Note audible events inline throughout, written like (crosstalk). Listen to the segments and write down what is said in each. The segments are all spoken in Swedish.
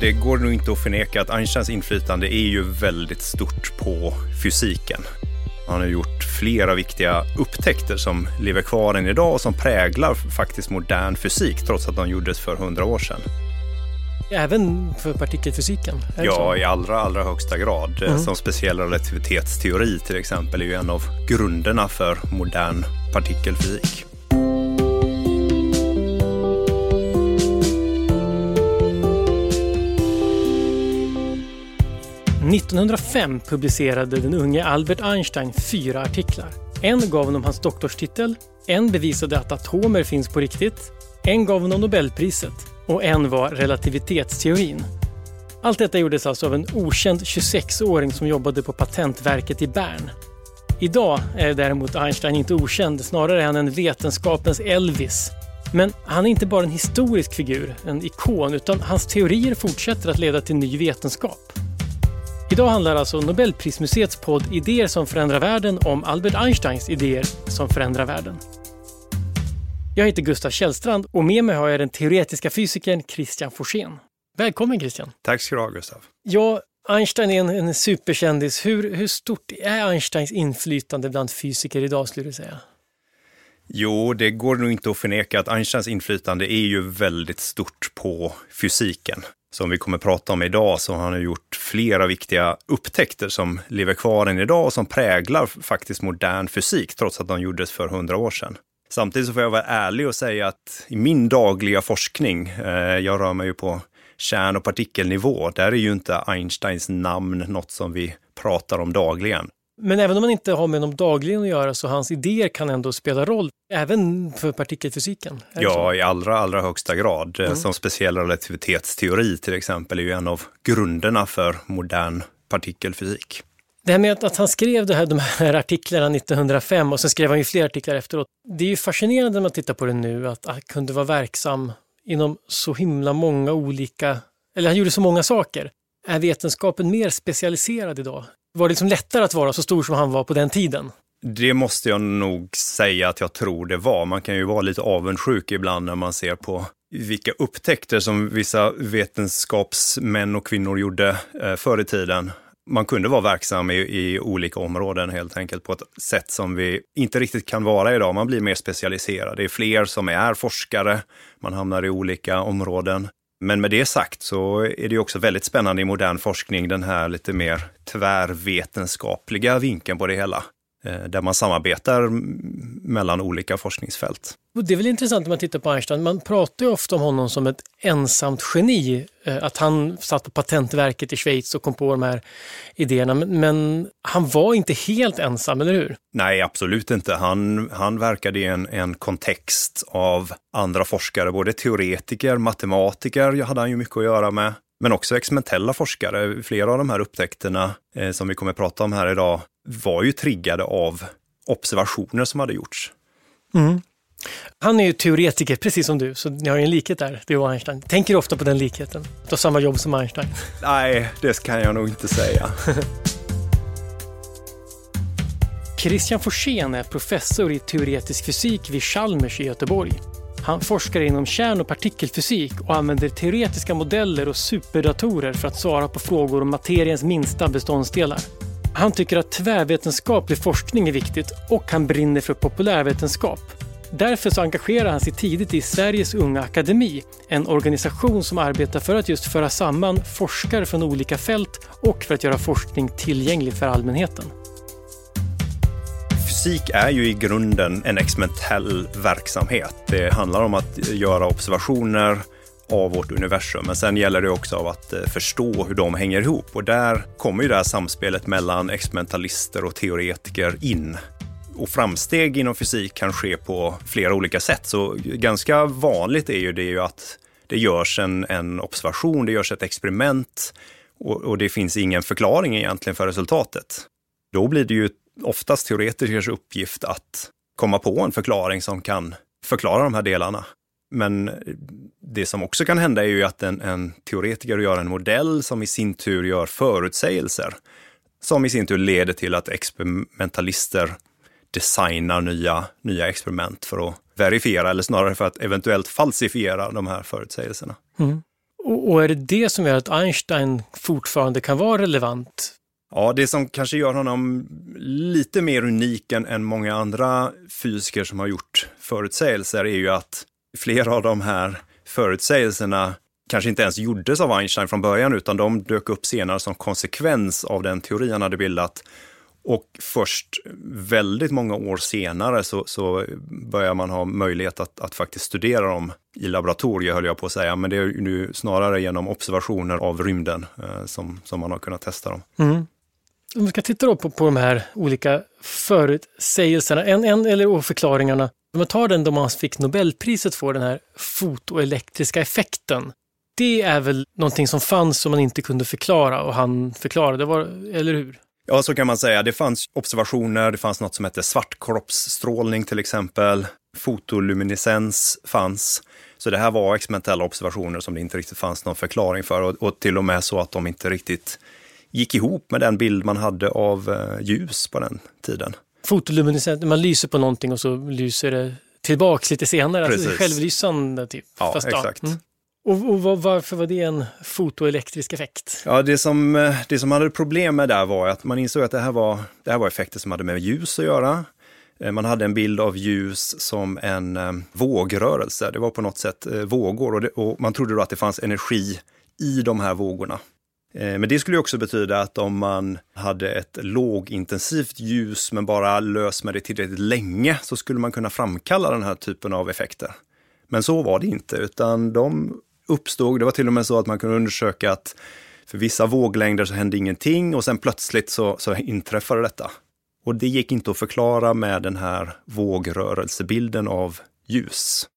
Det går nog inte att förneka att Einsteins inflytande är ju väldigt stort på fysiken. Han har gjort flera viktiga upptäckter som lever kvar än idag och som präglar faktiskt modern fysik trots att de gjordes för hundra år sedan. Även för partikelfysiken? Ja, i allra, allra högsta grad. Mm. Som speciell relativitetsteori till exempel är ju en av grunderna för modern partikelfysik. 1905 publicerade den unge Albert Einstein fyra artiklar. En gav honom hans doktorstitel, en bevisade att atomer finns på riktigt, en gav honom Nobelpriset och en var relativitetsteorin. Allt detta gjordes alltså av en okänd 26-åring som jobbade på Patentverket i Bern. Idag är däremot Einstein inte okänd, snarare är han en vetenskapens Elvis. Men han är inte bara en historisk figur, en ikon, utan hans teorier fortsätter att leda till ny vetenskap. Idag handlar alltså Nobelprismuseets podd Idéer som förändrar världen om Albert Einsteins idéer som förändrar världen. Jag heter Gustav Källstrand och med mig har jag den teoretiska fysikern Christian Forsén. Välkommen Christian! Tack ska du ha Gustav! Ja, Einstein är en, en superkändis. Hur, hur stort är Einsteins inflytande bland fysiker idag skulle du säga? Jo, det går nog inte att förneka att Einsteins inflytande är ju väldigt stort på fysiken som vi kommer prata om idag så har han gjort flera viktiga upptäckter som lever kvar än idag och som präglar faktiskt modern fysik trots att de gjordes för hundra år sedan. Samtidigt så får jag vara ärlig och säga att i min dagliga forskning, eh, jag rör mig ju på kärn och partikelnivå, där är ju inte Einsteins namn något som vi pratar om dagligen. Men även om man inte har med dem dagligen att göra så hans idéer kan ändå spela roll, även för partikelfysiken? Ja, i allra, allra högsta grad. Mm. Som speciell relativitetsteori till exempel är ju en av grunderna för modern partikelfysik. Det här med att, han skrev här, de här artiklarna 1905 och sen skrev han ju fler artiklar efteråt. Det är ju fascinerande när man tittar på det nu att han kunde vara verksam inom så himla många olika, eller han gjorde så många saker. Är vetenskapen mer specialiserad idag? Var det liksom lättare att vara så stor som han var på den tiden? Det måste jag nog säga att jag tror det var. Man kan ju vara lite avundsjuk ibland när man ser på vilka upptäckter som vissa vetenskapsmän och kvinnor gjorde eh, förr i tiden. Man kunde vara verksam i, i, olika områden helt enkelt på ett sätt som vi inte riktigt kan vara idag. Man blir mer specialiserad. Det är fler som är forskare. Man hamnar i olika områden. Men med det sagt så är det också väldigt spännande i modern forskning, den här lite mer tvärvetenskapliga vinkeln på det hela. Eh, där man samarbetar mellan olika forskningsfält. Det är väl intressant när man tittar på Einstein, man pratar ju ofta om honom som ett ensamt geni. Eh, att han satt på Patentverket i Schweiz och kom på de här idéerna. Men han var inte helt ensam, eller hur? Nej, absolut inte. Han, han verkade i en, en kontext av andra forskare, både teoretiker, matematiker hade han ju mycket att göra med. Men också experimentella forskare. Flera av de här upptäckterna eh, som vi kommer att prata om här idag var ju triggade av observationer som hade gjorts. Mm. Han är ju teoretiker, precis som du, så ni har ju en likhet där, du och Einstein. Tänker du ofta på den likheten? Du har samma jobb som Einstein? Nej, det kan jag nog inte säga. (laughs) Christian Forsén är professor i teoretisk fysik vid Chalmers i Göteborg. Han forskar inom kärn och partikelfysik och använder teoretiska modeller och superdatorer för att svara på frågor om materiens minsta beståndsdelar. Han tycker att tvärvetenskaplig forskning är viktigt och han brinner för populärvetenskap. Därför så engagerar han sig tidigt i Sveriges Unga Akademi, en organisation som arbetar för att just föra samman forskare från olika fält och för att göra forskning tillgänglig för allmänheten. Fysik är ju i grunden en experimentell verksamhet. Det handlar om att göra observationer av vårt universum. Men sen gäller det också av att eh, förstå hur de hänger ihop och där kommer ju det här samspelet mellan experimentalister och teoretiker in. Och framsteg inom fysik kan ske på flera olika sätt. Så ganska vanligt är ju det ju att det görs en, en observation, det görs ett experiment och, och det finns ingen förklaring egentligen för resultatet. Då blir det ju oftast teoretikers uppgift att komma på en förklaring som kan förklara de här delarna. Men det som också kan hända är ju att en, en teoretiker gör en modell som i sin tur gör förutsägelser. Som i sin tur leder till att experimentalister designar nya, nya experiment för att verifiera, eller snarare för att eventuellt falsifiera de här förutsägelserna. Mm. Och, och är det det som gör att Einstein fortfarande kan vara relevant? Ja, det som kanske gör honom lite mer unik än, än många andra fysiker som har gjort förutsägelser är ju att flera av de här förutsägelserna kanske inte ens gjordes av Einstein från början, utan de dök upp senare som konsekvens av den teori han hade bildat. Och först väldigt många år senare så, så börjar man ha möjlighet att, att faktiskt studera dem i laboratorier, höll jag på att säga. Men det är nu snarare genom observationer av rymden eh, som, som man har kunnat testa dem. Mm. Om vi ska titta då på, på de här olika förutsägelserna, en, en, eller förklaringarna. Om man tar den då man fick Nobelpriset för den här fotoelektriska effekten. Det är väl någonting som fanns som man inte kunde förklara och han förklarade, var, eller hur? Ja, så kan man säga. Det fanns observationer, det fanns något som hette svartkroppsstrålning till exempel. Fotoluminescens fanns. Så det här var experimentella observationer som det inte riktigt fanns någon förklaring för och, och till och med så att de inte riktigt gick ihop med den bild man hade av eh, ljus på den tiden. Fotoluminescens, man lyser på någonting och så lyser det tillbaks lite senare, alltså självlysande typ. Ja, Fast, exakt. Ja. Mm. Och, och, varför var det en fotoelektrisk effekt? Ja, det som, eh, det som hade problem med där var att man insåg att det här var, det här var effekter som hade med ljus att göra. Eh, man hade en bild av ljus som en eh, vågrörelse. Det var på något sätt vågor och, det, och, man trodde då att det fanns energi i de här vågorna. Men det skulle också betyda att om man hade ett lågintensivt ljus men bara lös med det tillräckligt länge så skulle man kunna framkalla den här typen av effekter. Men så var det inte, utan de uppstod. Det var till och med så att man kunde undersöka att för vissa våglängder så hände ingenting och sen plötsligt så, så inträffade detta. Och det gick inte att förklara med den här vågrörelsebilden av ljus.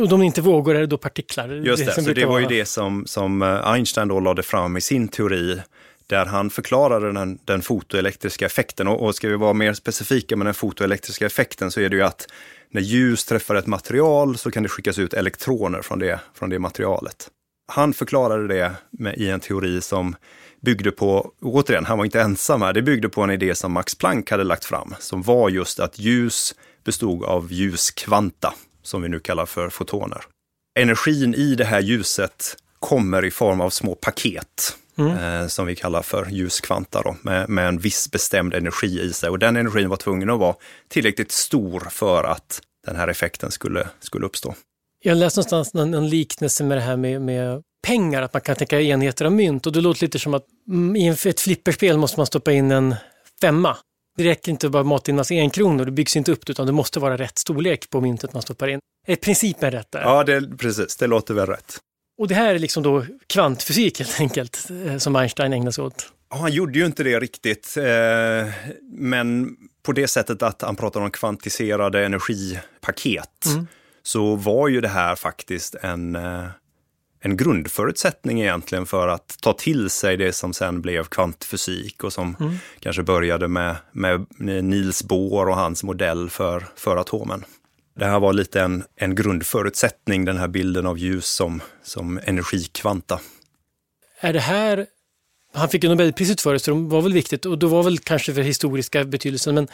Och de är inte vågor, är det då partiklar? Just det, det så det var ju det som, som eh, Einstein då lade fram i sin teori, där han förklarade den, den fotoelektriska effekten. Och, och ska vi vara mer specifika med den fotoelektriska effekten så är det ju att när ljus träffar ett material så kan det skickas ut elektroner från det, från det materialet. Han förklarade det med, i en teori som byggde på, återigen, han var inte ensam här, det byggde på en idé som Max Planck hade lagt fram, som var just att ljus bestod av ljuskvanta, som vi nu kallar för fotoner. Energin i det här ljuset kommer i form av små paket, mm. eh, som vi kallar för ljuskvanta, då, med, med en viss bestämd energi i sig. Och den energin var tvungen att vara tillräckligt stor för att den här effekten skulle, skulle uppstå. Jag läste någonstans någon, någon liknelse med det här med, med pengar, att man kan tänka enheter av mynt och det låter lite som att mm, i ett flipperspel måste man stoppa in en femma. Det räcker inte att bara mata in massa enkronor, det byggs inte upp utan det måste vara rätt storlek på myntet man stoppar in. Är principen rätt där? Ja, det, precis, det låter väl rätt. Och det här är liksom då kvantfysik helt enkelt, eh, som Einstein ägnar sig åt. Han gjorde ju inte det riktigt, eh, men på det sättet att han pratar om kvantiserade energipaket, mm. så var ju det här faktiskt en, eh, en grundförutsättning egentligen för att ta till sig det som sen blev kvantfysik och som mm. kanske började med, med Niels Bohr och hans modell för, för atomen. Det här var lite en, en grundförutsättning, den här bilden av ljus som, som energikvanta. Är det här, han fick ju Nobelpriset för det, så det var väl viktigt och det var väl kanske för historiska betydelsen, men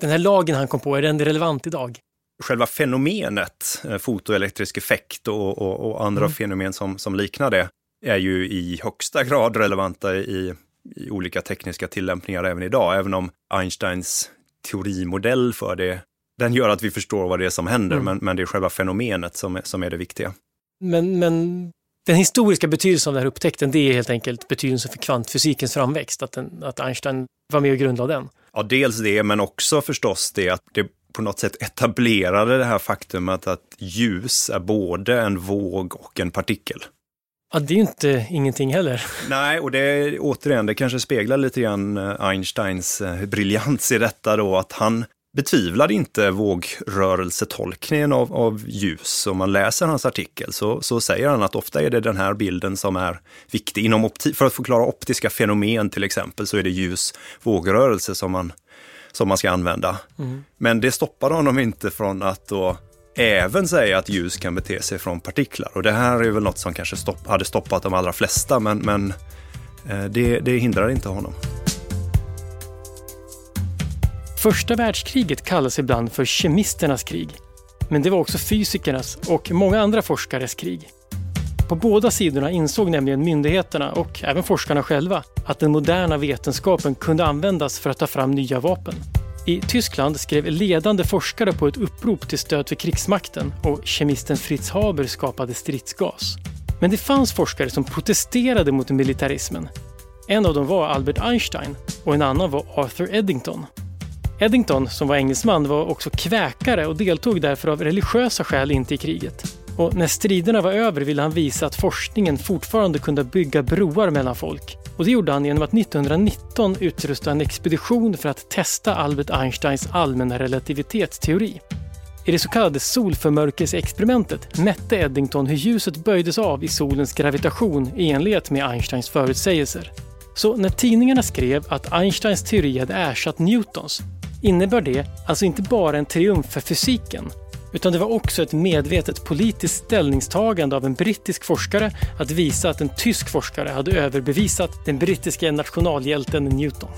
den här lagen han kom på, är den relevant idag? Själva fenomenet eh, fotoelektrisk effekt och, och, och andra mm. fenomen som, som liknar det är ju i högsta grad relevanta i, i olika tekniska tillämpningar även idag, även om Einsteins teorimodell för det den gör att vi förstår vad det är som händer, mm. men, men det är själva fenomenet som som är det viktiga. Men, men den historiska betydelsen av den här upptäckten, det är helt enkelt betydelsen för kvantfysikens framväxt, att, den, att Einstein var med och grundlade den. Ja, dels det, men också förstås det att det på något sätt etablerade det här faktumet att ljus är både en våg och en partikel. Ja, det är ju inte ingenting heller. (laughs) Nej, och det återigen, det kanske speglar lite grann eh, Einsteins eh, briljans i detta då, att han betvivlade inte vågrörelsetolkningen av, av ljus. Om man läser hans artikel så, så säger han att ofta är det den här bilden som är viktig. Inom för att förklara optiska fenomen till exempel så är det ljus vågrörelse som man, som man ska använda. Mm. Men det stoppade honom inte från att då även säga att ljus kan bete sig från partiklar. Och det här är väl något som kanske stopp, hade stoppat de allra flesta, men, men eh, det, det hindrar inte honom. Första världskriget kallas ibland för kemisternas krig. Men det var också fysikernas och många andra forskares krig. På båda sidorna insåg nämligen myndigheterna och även forskarna själva att den moderna vetenskapen kunde användas för att ta fram nya vapen. I Tyskland skrev ledande forskare på ett upprop till stöd för krigsmakten och kemisten Fritz Haber skapade stridsgas. Men det fanns forskare som protesterade mot militarismen. En av dem var Albert Einstein och en annan var Arthur Eddington. Eddington, som var engelsman, var också kväkare och deltog därför av religiösa skäl inte i kriget. Och när striderna var över ville han visa att forskningen fortfarande kunde bygga broar mellan folk. Och det gjorde han genom att 1919 utrusta en expedition för att testa Albert Einsteins allmänna relativitetsteori. I det så kallade solförmörkelseexperimentet mätte Eddington hur ljuset böjdes av i solens gravitation i enlighet med Einsteins förutsägelser. Så när tidningarna skrev att Einsteins teori hade ersatt Newtons innebar det alltså inte bara en triumf för fysiken utan det var också ett medvetet politiskt ställningstagande av en brittisk forskare att visa att en tysk forskare hade överbevisat den brittiska nationalhjälten Newton.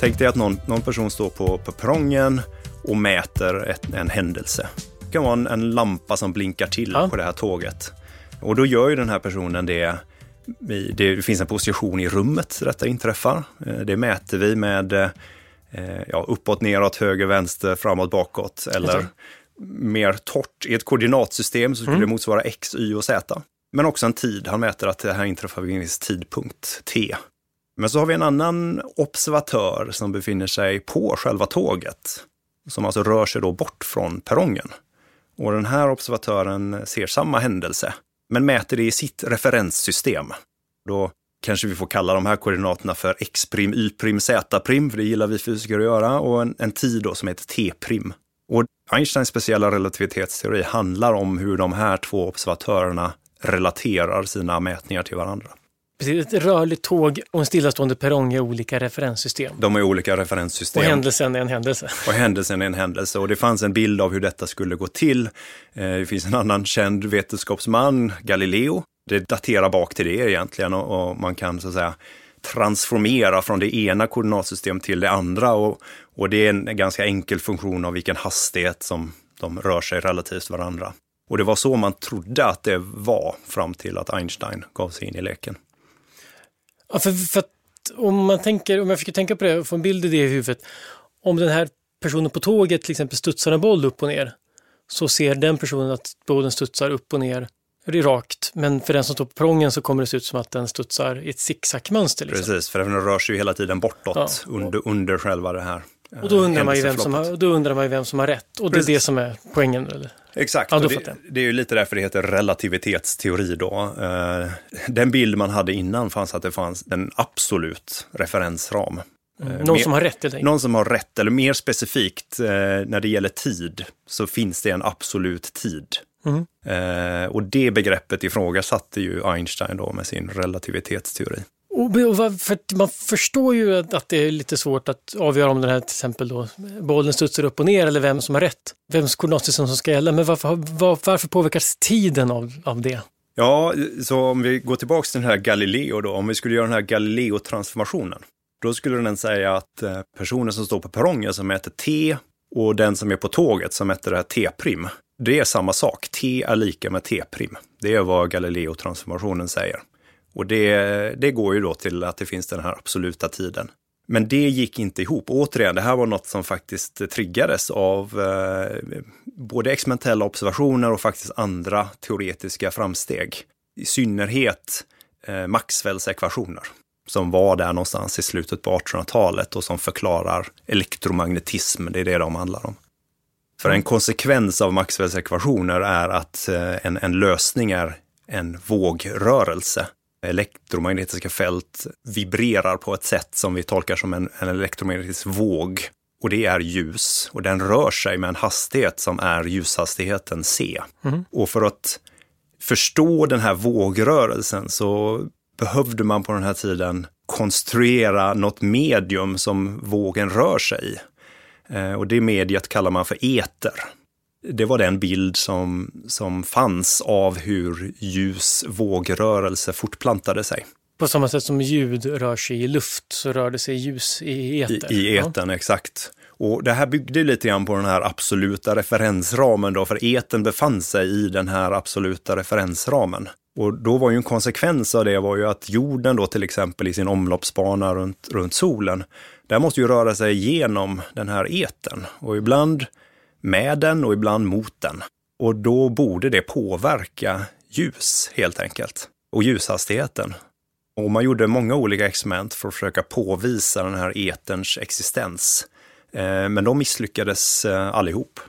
Tänk dig att någon, någon person står på, på perrongen och mäter ett, en händelse. Det kan vara en, en lampa som blinkar till ja. på det här tåget. Och då gör ju den här personen det det finns en position i rummet där detta inträffar. Eh, det mäter vi med eh, ja, uppåt, neråt, höger, vänster, framåt, bakåt. Eller mer torrt i ett koordinatsystem så skulle mm. det motsvara x, y och z. Men också en tid. Han mäter att det här inträffar vid en viss tidpunkt, t. Men så har vi en annan observatör som befinner sig på själva tåget. Som alltså rör sig då bort från perrongen. Och den här observatören ser samma händelse men mäter det i sitt referenssystem. Då kanske vi får kalla de här koordinaterna för x-prim, y-prim, z-prim. för det gillar vi fysiker att göra, och en, en tid då som heter t-prim. Och Einsteins speciella relativitetsteori handlar om hur de här två observatörerna relaterar sina mätningar till varandra. Precis, ett rörligt tåg och en stillastående perrong är olika referenssystem. De är olika referenssystem. Och händelsen är en händelse. Och händelsen är en händelse. Och det fanns en bild av hur detta skulle gå till. Eh, det finns en annan känd vetenskapsman, Galileo. Det daterar bak till det egentligen och, och man kan så att säga transformera från det ena koordinatsystemet till det andra. Och, och det är en ganska enkel funktion av vilken hastighet som de rör sig relativt varandra. Och det var så man trodde att det var fram till att Einstein gav sig in i leken. Ja, för, för att om man tänker, om jag försöker tänka på det och få en bild i det i huvudet. Om den här personen på tåget till exempel studsar en boll upp och ner så ser den personen att bollen studsar upp och ner rakt. Men för den som står på prången så kommer det se ut som att den studsar i ett zigzagmönster. Liksom. Precis, för den rör sig ju hela tiden bortåt ja. under, under själva det här och då undrar, man ju vem som har, då undrar man ju vem som har rätt. Och det är det som är poängen? Eller? Exakt, ja, det, det, är ju lite därför det heter relativitetsteori då. Eh, den bild man hade innan fanns att det fanns en absolut referensram. Mm. Eh, någon mer, som har rätt helt enkelt? Någon som har rätt, eller mer specifikt eh, när det gäller tid så finns det en absolut tid. Mm. och det begreppet ifrågasatte ju Einstein då med sin relativitetsteori. Och, för man förstår ju att det är lite svårt att avgöra om den här till exempel då, bollen studsar upp och ner eller vem som har rätt. Vems koordinatsystem som ska gälla. Men varför, var, varför påverkas tiden av, av det? Ja, så om vi går tillbaka till den här Galileo då, om vi skulle göra den här Galileo-transformationen. Då skulle den säga att eh, personen som står på perrongen som mäter T och den som är på tåget som mäter det här T'. Det är samma sak. T är lika med T-prim. Det är vad Galileo-transformationen säger. Och det, det går ju då till att det finns den här absoluta tiden. Men det gick inte ihop. Återigen, det här var något som faktiskt triggades av eh, både experimentella observationer och faktiskt andra teoretiska framsteg. I synnerhet eh, Maxwells ekvationer som var där någonstans i slutet på 1800-talet och som förklarar elektromagnetism. Det är det de handlar om. För en konsekvens av Maxwells ekvationer är att eh, en, en lösning är en vågrörelse elektromagnetiska fält vibrerar på ett sätt som vi tolkar som en, en elektromagnetisk våg. Och det är ljus och den rör sig med en hastighet som är ljushastigheten c. Mm. Och för att förstå den här vågrörelsen så behövde man på den här tiden konstruera något medium som vågen rör sig i. Eh, och det mediet kallar man för eter det var den bild som, som fanns av hur ljus vågrörelse fortplantade sig. På samma sätt som ljud rör sig i luft så rör det sig ljus i etern. I, i etern, ja. exakt. Och det här byggde lite grann på den här absoluta referensramen då, för eten befann sig i den här absoluta referensramen. Och då var ju en konsekvens av det var ju att jorden då till exempel i sin omloppsbana runt, runt solen, där måste ju röra sig genom den här eten och ibland med den och ibland mot den. Och då borde det påverka ljus helt enkelt och ljushastigheten. Och man gjorde många olika experiment för att försöka påvisa den här eterns existens. Eh, men de misslyckades eh, allihop.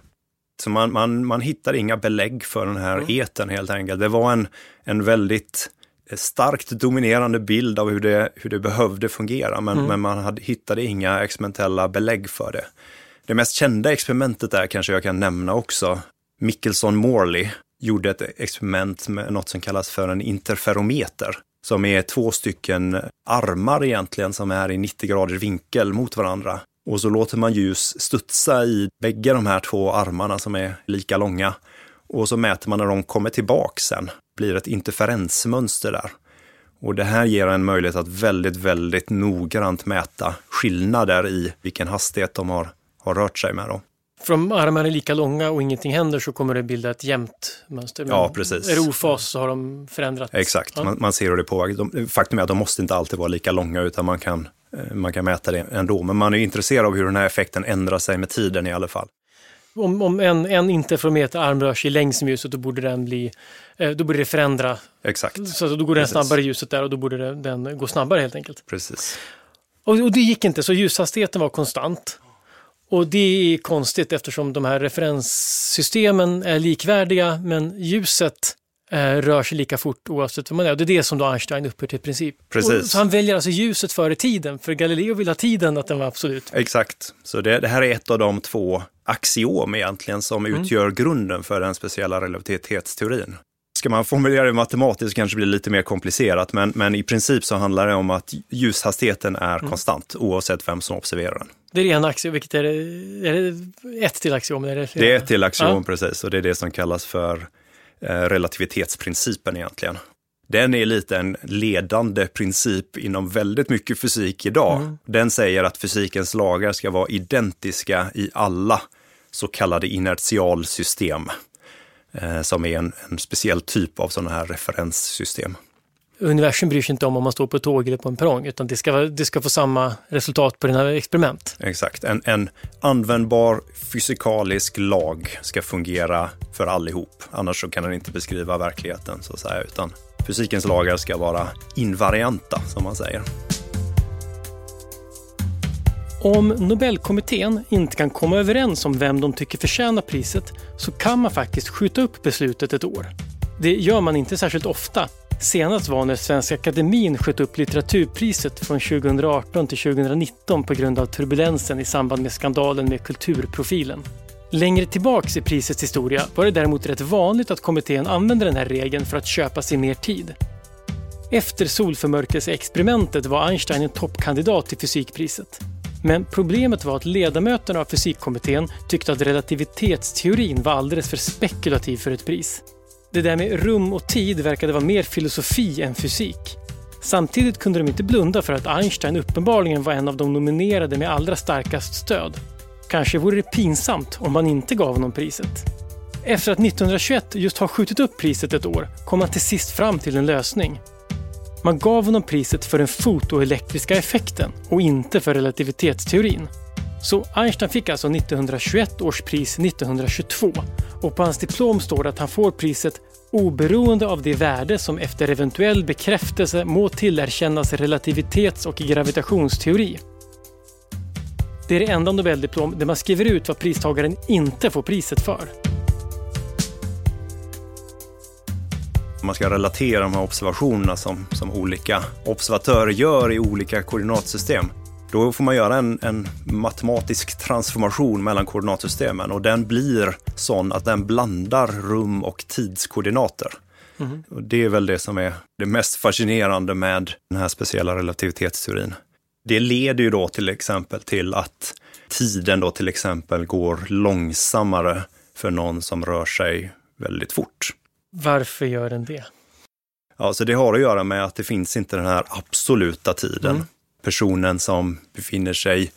Så man, man, man hittade inga belägg för den här mm. eten helt enkelt. Det var en, en väldigt eh, starkt dominerande bild av hur det, hur det behövde fungera, men, mm. men man hade, hittade inga experimentella belägg för det. Det mest kända experimentet där kanske jag kan nämna också. Mickelson Morley gjorde ett experiment med något som kallas för en interferometer, som är två stycken armar egentligen som är i 90 graders vinkel mot varandra. Och så låter man ljus studsa i bägge de här två armarna som är lika långa. Och så mäter man när de kommer tillbaks sen. blir ett interferensmönster där. Och det här ger en möjlighet att väldigt, väldigt noggrant mäta skillnader i vilken hastighet de har, har rört sig med. Då. För om armarna är lika långa och ingenting händer så kommer det bilda ett jämnt mönster. Men ja, precis. Är det ofas så har de förändrats. Exakt, ja. man, man, ser hur det påverkar. Faktum är att de måste inte alltid vara lika långa utan man kan Eh, man kan mäta det ändå, men man är intresserad av hur den här effekten ändrar sig med tiden i alla fall. Om, om en, en interferometer arm rör sig längs med ljuset, då borde den bli, eh, då borde det förändra. Exakt. Så då går den snabbare i ljuset där och då borde den gå snabbare helt enkelt. Precis. Och, och det gick inte, så ljushastigheten var konstant. Och det är konstigt eftersom de här referenssystemen är likvärdiga, men ljuset eh, rör sig lika fort oavsett vad man är. Och det är det som då Einstein upphör till princip. Precis. Och, så han väljer alltså ljuset före tiden, för Galileo vill ha tiden att den var absolut. Exakt, så det, det här är ett av de två axiom egentligen som mm. utgör grunden för den speciella relativitetsteorin. Ska man formulera det matematiskt kanske det blir lite mer komplicerat, men, men i princip så handlar det om att ljushastigheten är mm. konstant oavsett vem som observerar den. Det är en axiom, vilket är det, är det ett till axiom? Är det, det är ett till axiom, ja. precis, och det är det som kallas för Eh, relativitetsprincipen egentligen. Den är lite en ledande princip inom väldigt mycket fysik idag. Mm. Den säger att fysikens lagar ska vara identiska i alla så kallade inertialsystem, som är en, en speciell typ av sådana här referenssystem universum bryr sig inte om om man står på ett tåg eller på en perrong, utan det ska, det ska få samma resultat på dina experiment. Exakt. En, en användbar fysikalisk lag ska fungera för allihop. Annars så kan den inte beskriva verkligheten, så att säga, utan fysikens lagar ska vara invarianta, som man säger. Om Nobelkommittén inte kan komma överens om vem de tycker förtjänar priset så kan man faktiskt skjuta upp beslutet ett år. Det gör man inte särskilt ofta Senast var när Svenska Akademin sköt upp litteraturpriset från 2018 till 2019 på grund av turbulensen i samband med skandalen med Kulturprofilen. Längre tillbaks i prisets historia var det däremot rätt vanligt att kommittén använde den här regeln för att köpa sig mer tid. Efter solförmörkelseexperimentet var Einstein en toppkandidat till fysikpriset. Men problemet var att ledamöterna av fysikkommittén tyckte att relativitetsteorin var alldeles för spekulativ för ett pris. Det där med rum och tid verkade vara mer filosofi än fysik. Samtidigt kunde de inte blunda för att Einstein uppenbarligen var en av de nominerade med allra starkast stöd. Kanske vore det pinsamt om man inte gav honom priset. Efter att 1921 just har skjutit upp priset ett år kom man till sist fram till en lösning. Man gav honom priset för den fotoelektriska effekten och inte för relativitetsteorin. Så Einstein fick alltså 1921 års pris 1922 och på hans diplom står det att han får priset oberoende av det värde som efter eventuell bekräftelse må tillerkännas relativitets och gravitationsteori. Det är det enda Nobeldiplom där man skriver ut vad pristagaren inte får priset för. Man ska relatera de här observationerna som, som olika observatörer gör i olika koordinatsystem. Då får man göra en, en, matematisk transformation mellan koordinatsystemen och den blir sån att den blandar rum och tidskoordinater. Mm. Och det är väl det som är det mest fascinerande med den här speciella relativitetsteorin. Det leder ju då till exempel till att tiden då till exempel går långsammare för någon som rör sig väldigt fort. Varför gör den det? Ja, så det har att göra med att det finns inte den här absoluta tiden. Mm personen som befinner sig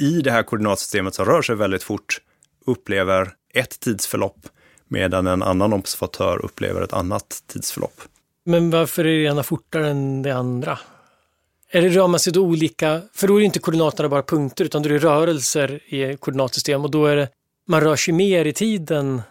i det här koordinatsystemet som rör sig väldigt fort upplever ett tidsförlopp medan en annan observatör upplever ett annat tidsförlopp. Men varför är det ena fortare än det andra? Eller rör man sig då olika? För då är det inte koordinaterna bara punkter utan då är det rörelser i koordinatsystem och då är det, man rör sig mer i tiden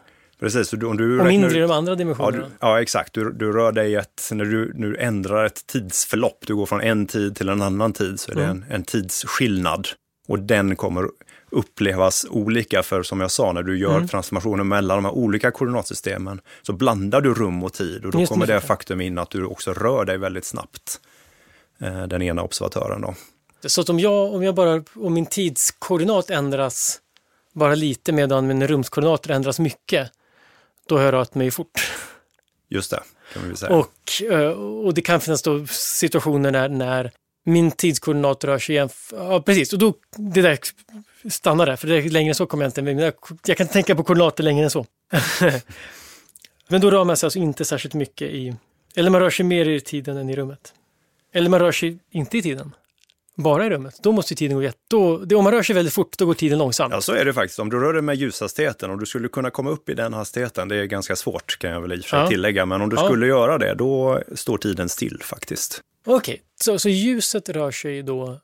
Precis, om du och mindre i de andra dimensionerna. Ja, du, ja exakt. Du, du rör dig ett, när du nu ändrar ett tidsförlopp, du går från en tid till en annan tid, så är det mm. en, en tidsskillnad. Och den kommer upplevas olika, för som jag sa, när du gör mm. transformationer mellan de här olika koordinatsystemen, så blandar du rum och tid och då Just kommer det faktum in att du också rör dig väldigt snabbt, eh, den ena observatören. Då. Så att om jag, om jag bara, om min tidskoordinat ändras bara lite medan min rumskoordinater ändras mycket, då har jag rört mig fort. Just det, kan vi säga. Och, eh, och det kan finnas då situationer när, när min tidskoordinat rör sig igen. Ja, precis. Och då, det där stannar där, för det är längre än så kommer jag inte. Men jag kan tänka på koordinater längre än så. (laughs) men då rör man sig alltså inte särskilt mycket i, eller man rör sig mer i tiden än i rummet. Eller man rör sig inte i tiden bara i rummet, då måste tiden gå jätte... om man rör sig väldigt fort, då går tiden långsamt. Ja, så är det faktiskt. Om du rör dig med ljushastigheten och du skulle kunna komma upp i den hastigheten, det är ganska svårt kan jag väl i och för sig ja. tillägga, men om du ja. skulle göra det, då står tiden still faktiskt. Okej, okay. så, så ljuset rör sig då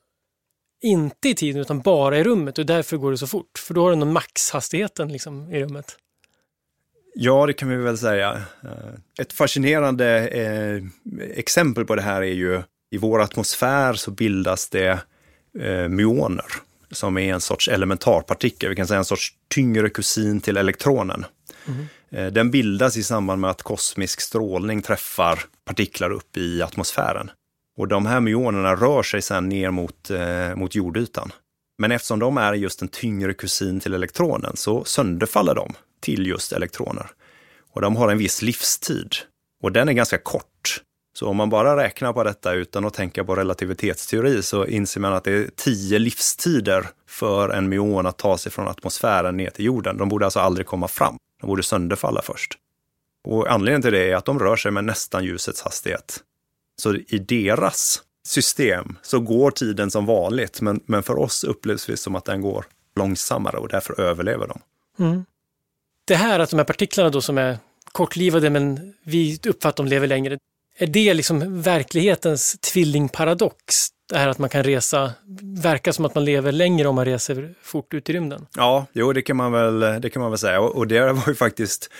inte i tiden utan bara i rummet och därför går det så fort? För då har du någon maxhastigheten liksom, i rummet? Ja, det kan vi väl säga. Eh, ett fascinerande eh, exempel på det här är ju i vår atmosfär så bildas det eh, myoner som är en sorts elementarpartikel, vi kan säga en sorts tyngre kusin till elektronen. Mm. Eh, den bildas i samband med att kosmisk strålning träffar partiklar upp i atmosfären. Och de här myonerna rör sig sedan ner mot, eh, mot jordytan. Men eftersom de är just en tyngre kusin till elektronen så sönderfaller de till just elektroner. Och de har en viss livstid. Och den är ganska kort. Så om man bara räknar på detta utan att tänka på relativitetsteori så inser man att det är tio livstider för en myon att ta sig från atmosfären ner till jorden. De borde alltså aldrig komma fram. De borde sönderfalla först. Och anledningen till det är att de rör sig med nästan ljusets hastighet. Så i deras system så går tiden som vanligt, men, men för oss upplevs det som att den går långsammare och därför överlever de. Mm. Det här att de här partiklarna då som är kortlivade men vi uppfattar att de lever längre, är det liksom verklighetens tvillingparadox? Det här att man kan resa, verka som att man lever längre om man reser fort ut i rymden. Ja, jo det kan man väl, det kan man väl säga. Och, och det var ju faktiskt,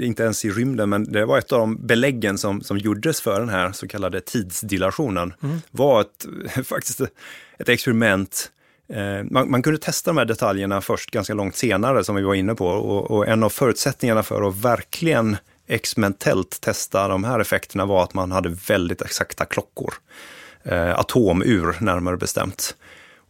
inte ens i rymden, men det var ett av de beläggen som, som gjordes för den här så kallade tidsdilationen. Mm. var ett, (laughs) faktiskt ett experiment eh, man, man, kunde testa de här detaljerna först ganska långt senare, som vi var inne på. Och, och en av förutsättningarna för att verkligen experimentellt testa de här effekterna var att man hade väldigt exakta klockor. Eh, atomur närmare bestämt.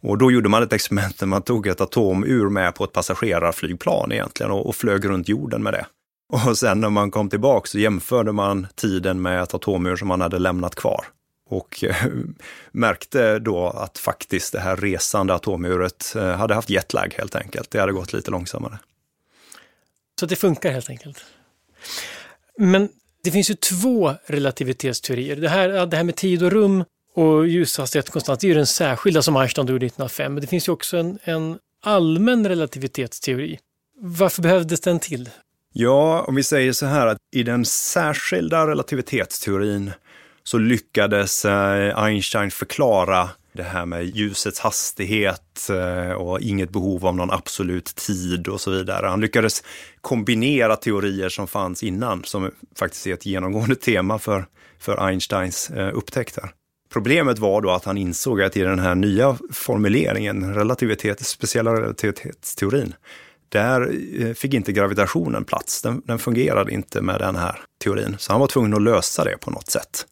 Och då gjorde man ett experiment där man tog ett atomur med på ett passagerarflygplan egentligen och, och flög runt jorden med det. Och sen när man kom tillbaka så jämförde man tiden med ett atomur som man hade lämnat kvar. Och eh, (laughs) märkte då att faktiskt det här resande atomuret eh, hade haft jetlag helt enkelt. Det hade gått lite långsammare. Så det funkar helt enkelt? Men det finns ju två relativitetsteorier. Det här, det här med tid och rum och ljushastighet konstant, det är ju den särskilda som Einstein gjorde 1905. Men det finns ju också en, en allmän relativitetsteori. Varför behövdes den till? Ja, om vi säger så här att i den särskilda relativitetsteorin så lyckades eh, Einstein förklara det här med ljusets hastighet eh, och inget behov av någon absolut tid och så vidare. Han lyckades kombinera teorier som fanns innan, som faktiskt är ett genomgående tema för, för Einsteins eh, upptäckter. Problemet var då att han insåg att i den här nya formuleringen, relativitet, speciella relativitetsteorin, där eh, fick inte gravitationen plats. Den, den fungerade inte med den här teorin, så han var tvungen att lösa det på något sätt.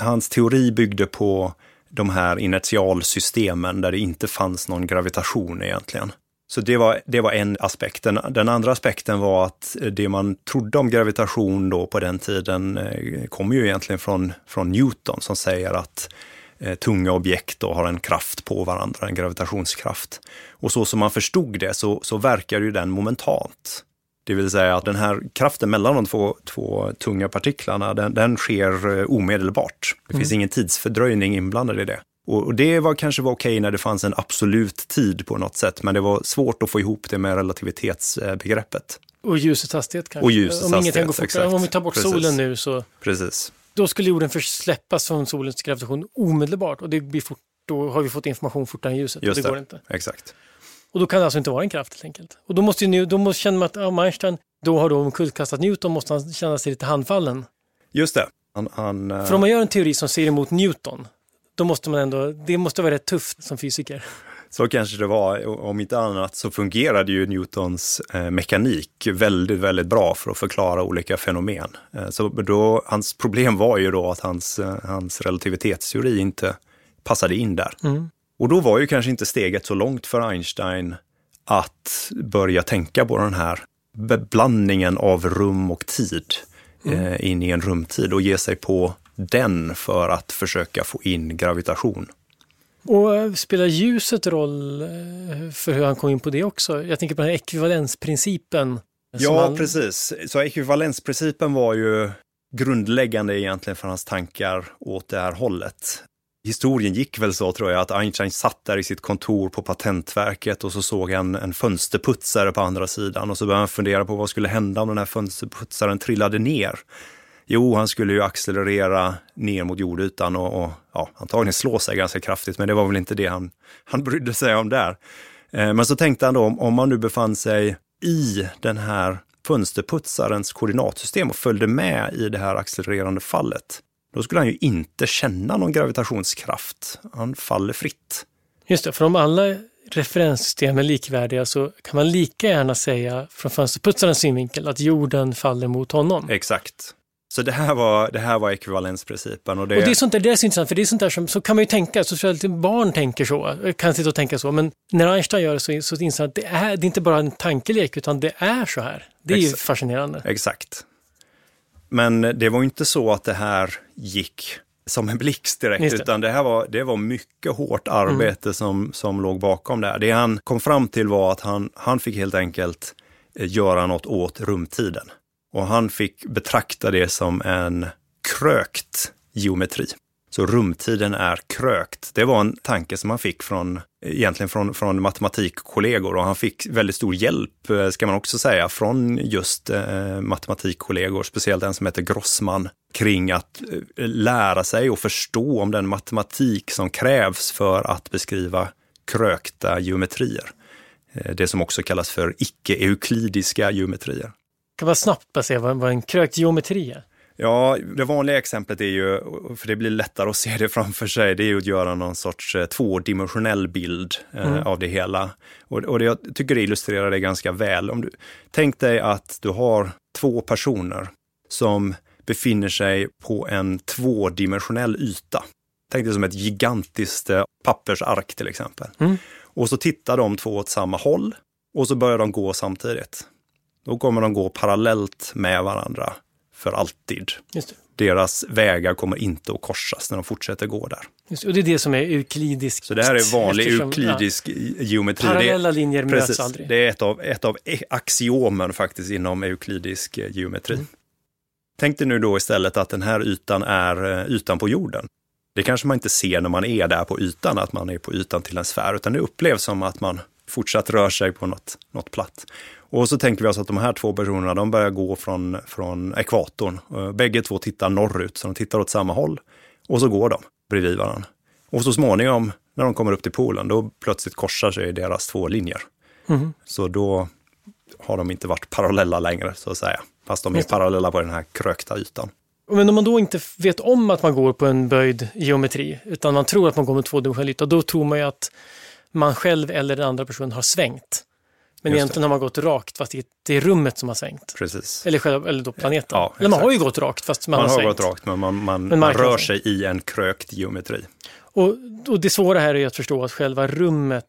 Hans teori byggde på de här initialsystemen där det inte fanns någon gravitation egentligen. Så det var, det var en aspekt. Den, den, andra aspekten var att det man trodde om gravitation då på den tiden eh, kommer ju egentligen från, från Newton som säger att eh, tunga objekt då har en kraft på varandra, en gravitationskraft. Och så som man förstod det så, så verkar ju den momentant. Det vill säga att den här kraften mellan de två, två tunga partiklarna, den, den sker eh, omedelbart. Det mm. finns ingen tidsfördröjning inblandad i det. Och, och det var kanske var okej när det fanns en absolut tid på något sätt, men det var svårt att få ihop det med relativitetsbegreppet. Och ljusets hastighet kanske. Och ljusets om ingenting hastighet, går fortare. exakt. Om vi tar bort Precis. solen nu så Precis. då skulle jorden släppas från solens gravitation omedelbart och det blir fort, då har vi fått information fortare än ljuset. Just och det, det. går inte. Exakt. Och då kan det alltså inte vara en kraft helt enkelt. Och då måste ju, då måste känna man att ja, Einstein då har då omkullkastat Newton måste han känna sig lite handfallen. Just det. Han, han, eh, För om man gör en teori som ser emot Newton, då måste man ändå, det måste vara rätt tufft som fysiker. Så kanske det var. Om inte annat så fungerade ju Newtons eh, mekanik väldigt, väldigt bra för att förklara olika fenomen. Eh, så då, hans problem var ju då att hans, eh, hans relativitetsteori inte passade in där. Mm. Och då var ju kanske inte steget så långt för Einstein att börja tänka på den här blandningen av rum och tid eh, in i en rumtid och ge sig på den för att försöka få in gravitation. Och eh, spelar ljuset roll eh, för hur han kom in på det också? Jag tänker på den här ekvivalensprincipen. Ja, han- precis. Så ekvivalensprincipen var ju grundläggande egentligen för hans tankar åt det här hållet. Historien gick väl så tror jag att Einstein satt där i sitt kontor på Patentverket och så såg han en fönsterputsare på andra sidan och så började han fundera på vad skulle hända om den här fönsterputsaren trillade ner. Jo, han skulle ju accelerera ner mot jordytan och, och ja, antagligen slå sig ganska kraftigt, men det var väl inte det han, han brydde sig om där. Eh, Men så tänkte han då, om- om man nu befann sig i den här fönsterputsarens koordinatsystem och följde med i det här accelererande fallet, då skulle han ju inte känna någon gravitationskraft. Han faller fritt. Just det, för om alla referenssystem är likvärdiga så kan man lika gärna säga från fönsterputsarens synvinkel att jorden faller mot honom. Exakt. Så det här var, det här var ekvivalensprincipen. Och det, Och det är sånt där, det är så intressant, för det är sånt där som, så kan man ju tänka, så att barn tänker så, kan sitta och tänka så, men när Einstein gör det så, så inser han att det är, det är inte bara en tankelek, utan det är så här. Det är ju Exakt. fascinerande. Exakt. Men det var inte så att det här gick som en blixt direkt, det. utan det här var, det var mycket hårt arbete som, som låg bakom det här. Det han kom fram till var att han, han fick helt enkelt eh, göra något åt rumtiden. Och han fick betrakta det som en krökt geometri. Så rumtiden är krökt. Det var en tanke som han fick från, egentligen från, från matematikkollegor och han fick väldigt stor hjälp, eh, ska man också säga, från just eh, matematikkollegor, speciellt en som heter Grossman, kring att eh, lära sig och förstå om den matematik som krävs för att beskriva krökta geometrier. Eh, det som också kallas för icke-euklidiska geometrier. Kan man snabbt bara säga vad, vad en krökt geometri är? Ja, det vanliga exemplet är ju, för det blir lättare att se det framför sig, det är ju att göra någon sorts eh, tvådimensionell bild eh, Mm. av det hela. Och, och det, jag tycker det illustrerar det ganska väl. Om du, tänk dig att du har två personer som befinner sig på en tvådimensionell yta. Tänk dig som ett gigantiskt eh, pappersark till exempel. Mm. Och så tittar de två åt samma håll och så börjar de gå samtidigt. Då kommer de gå parallellt med varandra för alltid. Det. Deras vägar kommer inte att korsas när de fortsätter gå där. Just det. Och det är det som är euklidiskt. Så det här är vanlig eftersom, euklidisk geometri. Ja, Det är- parallella linjer möts Precis, aldrig. det är ett av, ett av e- axiomen faktiskt inom euklidisk eh, geometri. Mm. Tänk dig nu då istället att den här ytan är eh, ytan på jorden. Det kanske man inte ser när man är där på ytan, att man är på ytan till en sfär, utan det upplevs som att man fortsatt rör sig på något, något platt. Och så tänker vi oss att de här två personerna, de börjar gå från, från ekvatorn. Eh, Bägge två tittar norrut, så de tittar åt samma håll. Och så går de bredvid varandra. Och så småningom, när de kommer upp till polen, då plötsligt korsar sig deras två linjer. Mhm. Så då har de inte varit parallella längre, så att säga. Fast de är Just parallella på den här krökta ytan. Men om man då inte vet om att man går på en böjd geometri, utan man tror att man går med tvådimensionell yta, då tror man ju att man själv eller den andra personen har svängt. Men Just egentligen har man gått rakt, fast det är- det rummet som har svängt. Precis. Eller, själva, eller då planeten. Ja, eller man har ju gått rakt, fast man, Man har har svängt. gått rakt, men man, man, Men man har rör sig i en krökt geometri. Och, och det svåra här är att förstå att själva rummet,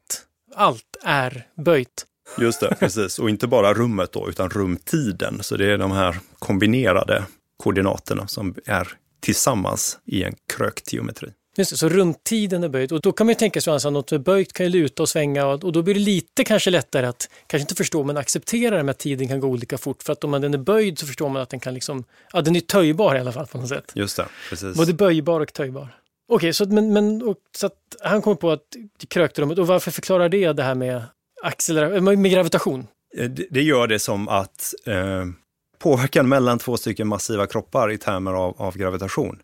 allt är böjt. Just det, precis. Och inte bara rummet då, utan rumtiden. Så det är de här kombinerade koordinaterna som är tillsammans i en krökt geometri. Just det, så rumtiden är böjd. Och då kan man ju tänka sig att något som är böjt kan ju luta och svänga och, och då blir det lite kanske lättare att, kanske inte förstå, men acceptera det med att tiden kan gå olika fort. För att om man, den är böjd så förstår man att den kan liksom, ja den är töjbar i alla fall på något sätt. Just det, precis. Både böjbar och töjbar. Okej, så, men, men, och, så att han kommer på att krökrummet, och varför förklarar det det här med, acceler- med gravitation? Eh, det, det gör det som att eh, påverkan mellan två stycken massiva kroppar i termer av, av gravitation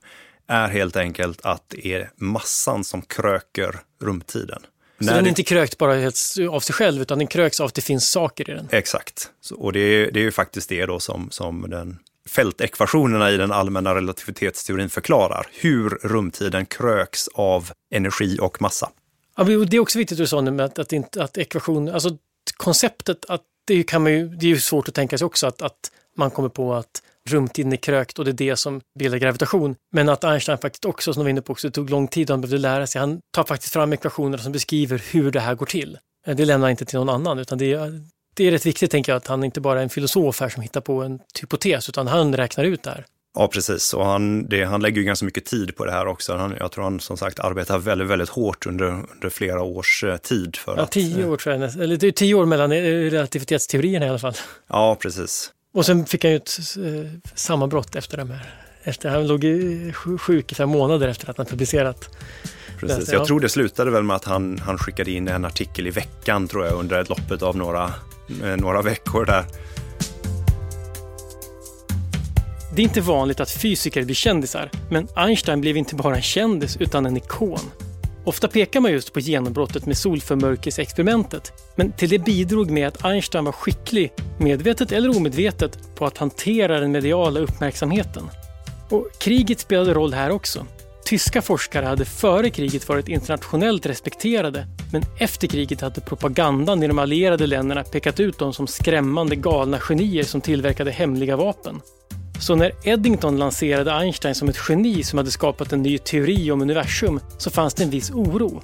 är helt enkelt att det är massan som kröker rumtiden. Så den är inte krökt bara helt av sig själv, utan den kröks av att det finns saker i den? Exakt. Så, och det är, det är ju faktiskt det då som, som den fältekvationerna i den allmänna relativitetsteorin förklarar. Hur rumtiden kröks av energi och massa. Ja, det är också viktigt du sa nu med att, att, att ekvation, alltså konceptet att det kan man ju, det är ju svårt att tänka sig också att, att man kommer på att rumtiden är krökt och det är det som bildar gravitation. Men att Einstein faktiskt också, som vi var inne på, också, det tog lång tid och han behövde lära sig. Han tar faktiskt fram ekvationer som beskriver hur det här går till. Eh, det lämnar han inte till någon annan, utan det är, det är rätt viktigt, tänker jag, att han inte bara är en filosof här som hittar på en hypotes, utan han räknar ut det här. Ja, precis. Och han, det, han lägger ju ganska mycket tid på det här också. Han, jag tror han som sagt arbetar väldigt, väldigt hårt under, under flera års eh, tid. För ja, att, tio år tror jag. Eller det är tio år mellan relativitetsteorierna i alla fall. Ja, precis. Och sen fick han ju ett eh, sammanbrott efter de här. Efter, han låg sjuk i fem månader efter att han publicerat. Precis. Jag tror det slutade väl med att han, han skickade in en artikel i veckan tror jag under loppet av några, eh, några veckor där. Det är inte vanligt att fysiker blir kändisar, men Einstein blev inte bara en kändis utan en ikon. Ofta pekar man just på genombrottet med solförmörkelseexperimentet, men till det bidrog med att Einstein var skicklig, medvetet eller omedvetet, på att hantera den mediala uppmärksamheten. Och kriget spelade roll här också. Tyska forskare hade före kriget varit internationellt respekterade, men efter kriget hade propagandan i de allierade länderna pekat ut dem som skrämmande galna genier som tillverkade hemliga vapen. Så när Eddington lanserade Einstein som ett geni som hade skapat en ny teori om universum så fanns det en viss oro.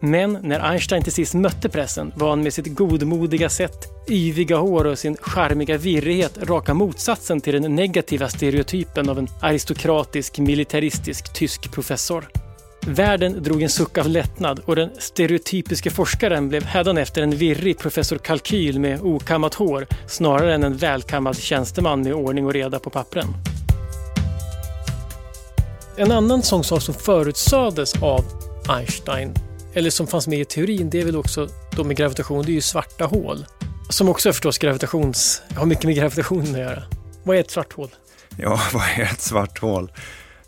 Men när Einstein till sist mötte pressen var han med sitt godmodiga sätt, yviga hår och sin charmiga virrighet raka motsatsen till den negativa stereotypen av en aristokratisk, militaristisk tysk professor. Världen drog en suck av lättnad och den stereotypiske forskaren blev hädanefter en virrig professor Kalkyl med okammat hår snarare än en välkammad tjänsteman med ordning och reda på pappren. En annan sån sak som förutsades av Einstein, eller som fanns med i teorin, det är väl också då med gravitation, det är ju svarta hål. Som också förstås gravitations, har mycket med gravitationen att göra. Vad är ett svart hål? Ja, (laughs) vad är ett svart hål?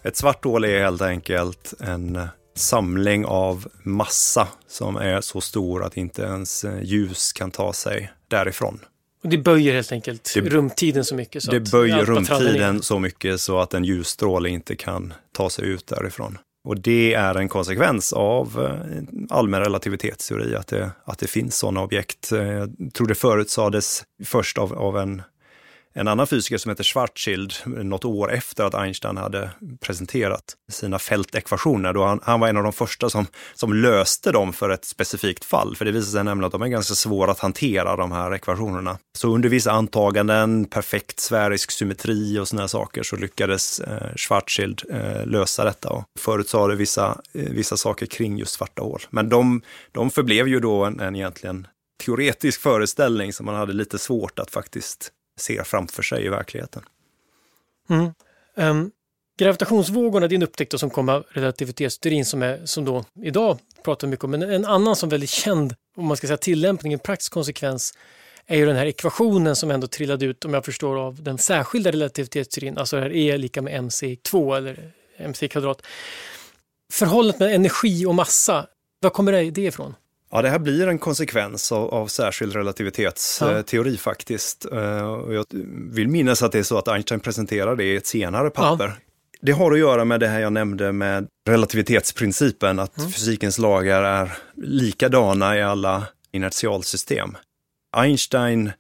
Ett svart hål är helt enkelt en samling av massa som är så stor att inte ens eh, ljus kan ta sig därifrån. Och det böjer helt enkelt det, rumtiden så mycket? Så det böjer rumtiden så mycket så att en ljusstråle inte kan ta sig ut därifrån. Och det är en konsekvens av eh, allmän relativitetsteori, att det, att det finns sådana objekt. Eh, jag tror det förutsades först av, av en en annan fysiker som heter Schwarzschild, något år efter att Einstein hade presenterat sina fältekvationer, då han, han var en av de första som, som löste dem för ett specifikt fall. För det visade sig nämligen att de är ganska svåra att hantera, de här ekvationerna. Så under vissa antaganden, perfekt sfärisk symmetri och sådana saker, så lyckades eh, Schwarzschild eh, lösa detta och förutsade vissa, eh, vissa saker kring just svarta hål. Men de, de förblev ju då en, en egentligen teoretisk föreställning som man hade lite svårt att faktiskt ser framför sig i verkligheten. Mm. Um, gravitationsvågorna, det är en upptäckt som kom av relativitetsteorin som, är, som då idag pratar mycket om, men en annan som väldigt känd, om man ska säga tillämpning, en praktisk konsekvens, är ju den här ekvationen som ändå trillade ut, om jag förstår, av den särskilda relativitetsteorin, alltså det här E lika med mc2 eller mc kvadrat. Förhållandet med energi och massa, var kommer det ifrån? Ja, det här blir en konsekvens av, av särskild relativitetsteori ja. faktiskt. Och jag vill minnas att det är så att Einstein presenterar det i ett senare papper. Ja. Det har att göra med det här jag nämnde med relativitetsprincipen, att mm. fysikens lagar är likadana i alla inertialsystem. Einstein,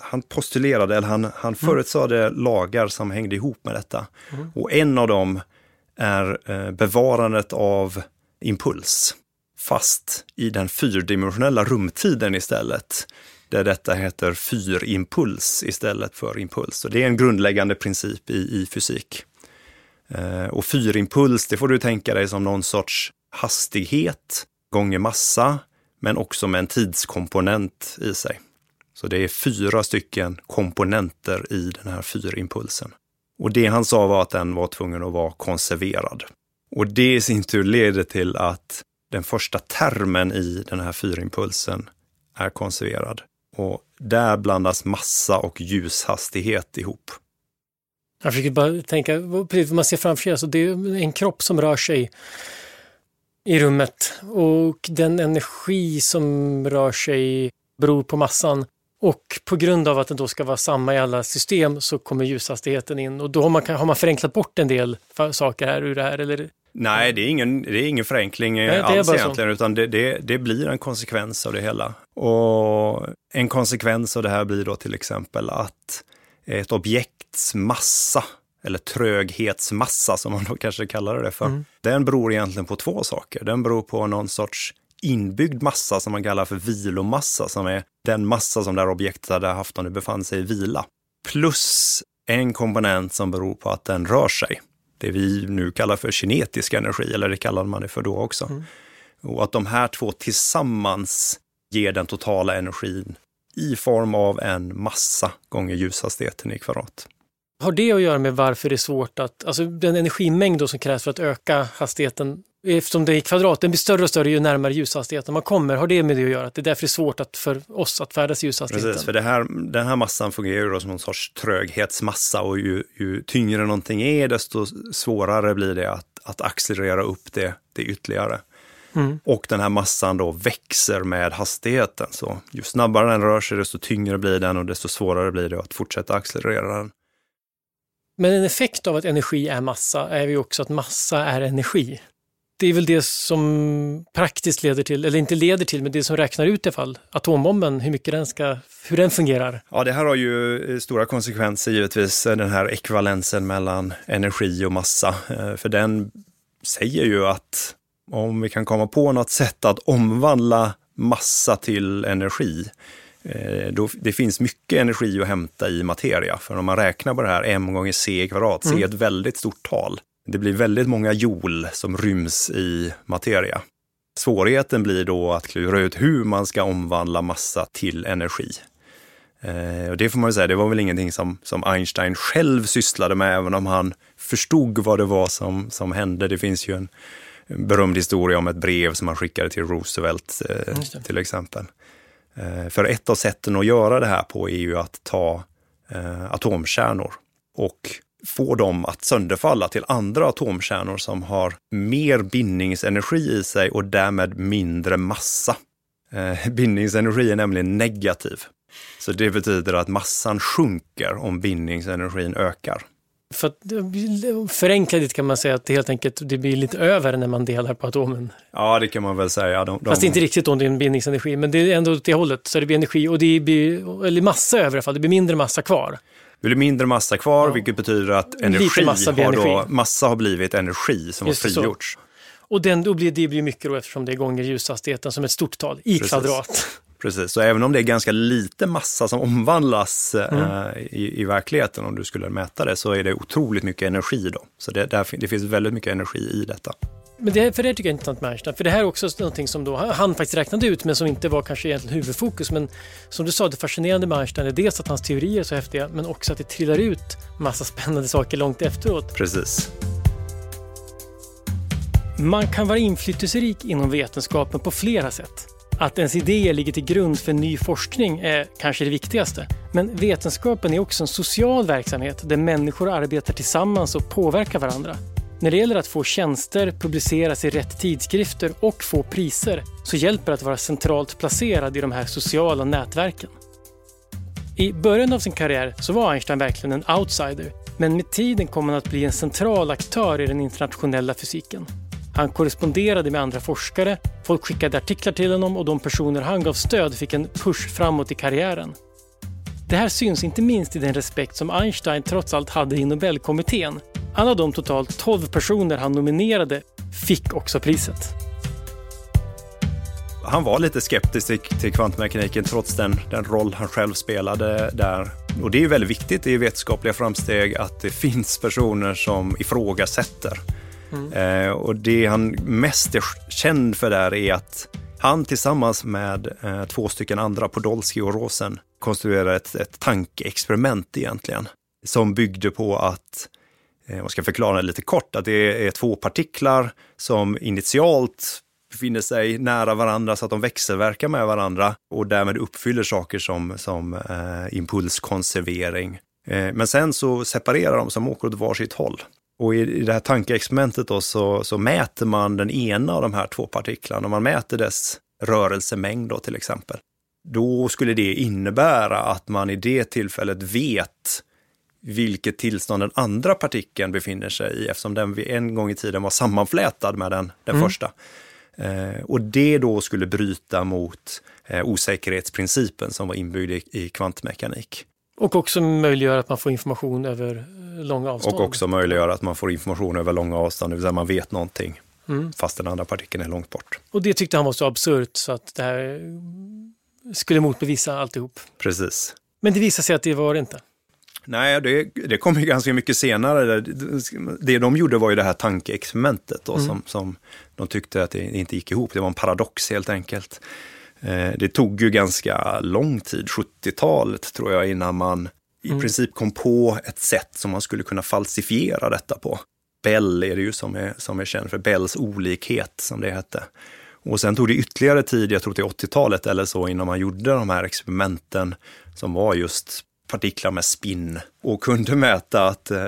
han postulerade, eller han, han mm. förutsade lagar som hängde ihop med detta. Mm. Och en av dem är eh, bevarandet av impuls fast i den fyrdimensionella rumtiden istället. Där detta heter fyrimpuls istället för impuls. Och det är en grundläggande princip i, i fysik. Eh, och fyrimpuls, det får du tänka dig som någon sorts hastighet gånger massa, men också med en tidskomponent i sig. Så det är fyra stycken komponenter i den här fyrimpulsen. Och det han sa var att den var tvungen att vara konserverad. Och det i sin tur leder till att den första termen i den här fyrimpulsen är konserverad. Och där blandas massa och ljushastighet ihop. Jag försöker bara tänka, precis vad man ser framför sig, alltså det är en kropp som rör sig i rummet och den energi som rör sig beror på massan. Och på grund av att den då ska vara samma i alla system så kommer ljushastigheten in och då har man, har man förenklat bort en del saker här ur det här? Eller? Nej, det är ingen, det är ingen förenkling Nej, alls egentligen, så. utan det, det, det, blir en konsekvens av det hela. Och en konsekvens av det här blir då till exempel att ett objekts massa eller tröghetsmassa som man då kanske kallar det för. Mm. Den beror egentligen på två saker. Den beror på någon sorts inbyggd massa som man kallar för vilomassa, som är den massa som det här objektet hade haft om det befann sig i vila. Plus en komponent som beror på att den rör sig. Det vi nu kallar för kinetisk energi, eller det kallade man det för då också. Mm. Och att de här två tillsammans ger den totala energin i form av en massa gånger ljushastigheten i kvadrat. Har det att göra med varför det är svårt att, alltså den energimängd som krävs för att öka hastigheten, eftersom det i kvadrat, den blir större och större ju närmare ljushastigheten man kommer. Har det med det att göra? Att det är därför det är svårt att för oss att färdas i ljushastigheten? Precis, för det här, den här massan fungerar ju som någon sorts tröghetsmassa och ju, ju tyngre någonting är, desto svårare blir det att, att accelerera upp det, det ytterligare. Mm. Och den här massan då växer med hastigheten. Så ju snabbare den rör sig, desto tyngre blir den och desto svårare blir det att fortsätta accelerera den. Men en effekt av att energi är massa är ju också att massa är energi. Det är väl det som praktiskt leder till, eller inte leder till, men det som räknar ut ifall atombomben, hur mycket den ska, hur den fungerar. Ja, det här har ju eh, stora konsekvenser givetvis, den här ekvivalensen mellan energi och massa. Eh, för den säger ju att om vi kan komma på något sätt att omvandla massa till energi, eh, då, det finns mycket energi att hämta i materia. För om man räknar på det här, m gånger c i kvadrat, mm. c är ett väldigt stort tal. Det blir väldigt många joule som ryms i materia. Svårigheten blir då att klura ut hur man ska omvandla massa till energi. Eh, och det får man säga, det var väl ingenting som, som Einstein själv sysslade med, även om han förstod vad det var som, som hände. Det finns ju en berömd historia om ett brev som han skickade till Roosevelt eh, till exempel. Eh, för ett av sätten att göra det här på är ju att ta eh, atomkärnor och få dem att sönderfalla till andra atomkärnor som har mer bindningsenergi i sig och därmed mindre massa. Eh, bindningsenergi är nämligen negativ. Så det betyder att massan sjunker om bindningsenergin ökar. För att förenkla lite kan man säga att det helt enkelt det blir lite över när man delar på atomen. Ja, det kan man väl säga. De, de... Fast inte riktigt om det är en bindningsenergi, men det är ändå åt det hållet. Så det blir energi och det blir, eller massa över i alla fall, det blir mindre massa kvar. Det blir mindre massa kvar, ja. vilket betyder att energi massa har, energi. Då, massa har blivit energi som Just har frigjorts. Och den, då blir, det blir mycket då eftersom det är gånger ljushastigheten som ett stort tal i Precis. kvadrat. Precis, så även om det är ganska lite massa som omvandlas mm. eh, i, i, verkligheten, om du skulle mäta det, så är det otroligt mycket energi då. Så det, där, det finns väldigt mycket energi i detta. Men det, för det tycker jag är intressant med Einstein, för det här är också någonting som då han faktiskt räknade ut, men som inte var kanske egentligen huvudfokus. Men som du sa, det fascinerande med Einstein är dels att hans teorier är så häftiga, men också att det trillar ut massa spännande saker långt efteråt. Precis. Man kan vara inflytelserik inom vetenskapen på flera sätt. Att ens idéer ligger till grund för ny forskning är kanske det viktigaste. Men vetenskapen är också en social verksamhet där människor arbetar tillsammans och påverkar varandra. När det gäller att få tjänster publiceras i rätt tidskrifter och få priser så hjälper det att vara centralt placerad i de här sociala nätverken. I början av sin karriär så var Einstein verkligen en outsider, men med tiden kom han att bli en central aktör i den internationella fysiken. Han korresponderade med andra forskare, folk skickade artiklar till honom och de personer han gav stöd fick en push framåt i karriären. Det här syns inte minst i den respekt som Einstein trots allt hade i Nobelkommittén. Alla de totalt 12 personer han nominerade fick också priset. Han var lite skeptisk till kvantmekaniken trots den, den roll han själv spelade där. Och det är väldigt viktigt i vetenskapliga framsteg att det finns personer som ifrågasätter Mm. Eh, och det han mest är känd för där är att han tillsammans med eh, två stycken andra, Podolsky och Rosen, konstruera ett, ett tankeexperiment egentligen. Som byggde på att eh, Jag ska förklara det lite kort att det är två partiklar som initialt befinner sig nära varandra så att de växelverkar med varandra och därmed uppfyller saker som, som eh, impulskonservering. Eh, men sen så separerar de som åker åt varsitt håll. Och i, i det här tankeexperimentet då så, så mäter man den ena av de här två partiklarna, man mäter dess rörelsemängd då till exempel. Då skulle det innebära att man i det tillfället vet vilket tillstånd den andra partikeln befinner sig i eftersom den en gång i tiden var sammanflätad med den, den mm. första. Eh, och det då skulle bryta mot eh, osäkerhetsprincipen som var inbyggd i, i kvantmekanik. Och också möjliggöra att man får information över eh, långa avstånd. Och också möjliggöra att man får information över långa avstånd, det vill säga man vet någonting mm. fast den andra partikeln är långt bort. Och det tyckte han var så absurt så att det här skulle motbevisa alltihop. Precis. Men det visade sig att det var det inte. Nej, det, det kom ju ganska mycket senare. Det de gjorde var ju det här tankeexperimentet då, mm. som, som de tyckte att det inte gick ihop. Det var en paradox helt enkelt. Eh, det tog ju ganska lång tid, 70-talet tror jag, innan man i mm. princip kom på ett sätt som man skulle kunna falsifiera detta på. Bell är det ju som är, som är känd för Bells olikhet, som det hette. Och sen tog det ytterligare tid, jag tror till 80-talet eller så, innan man gjorde de här experimenten som var just partiklar med spinn och kunde mäta att eh,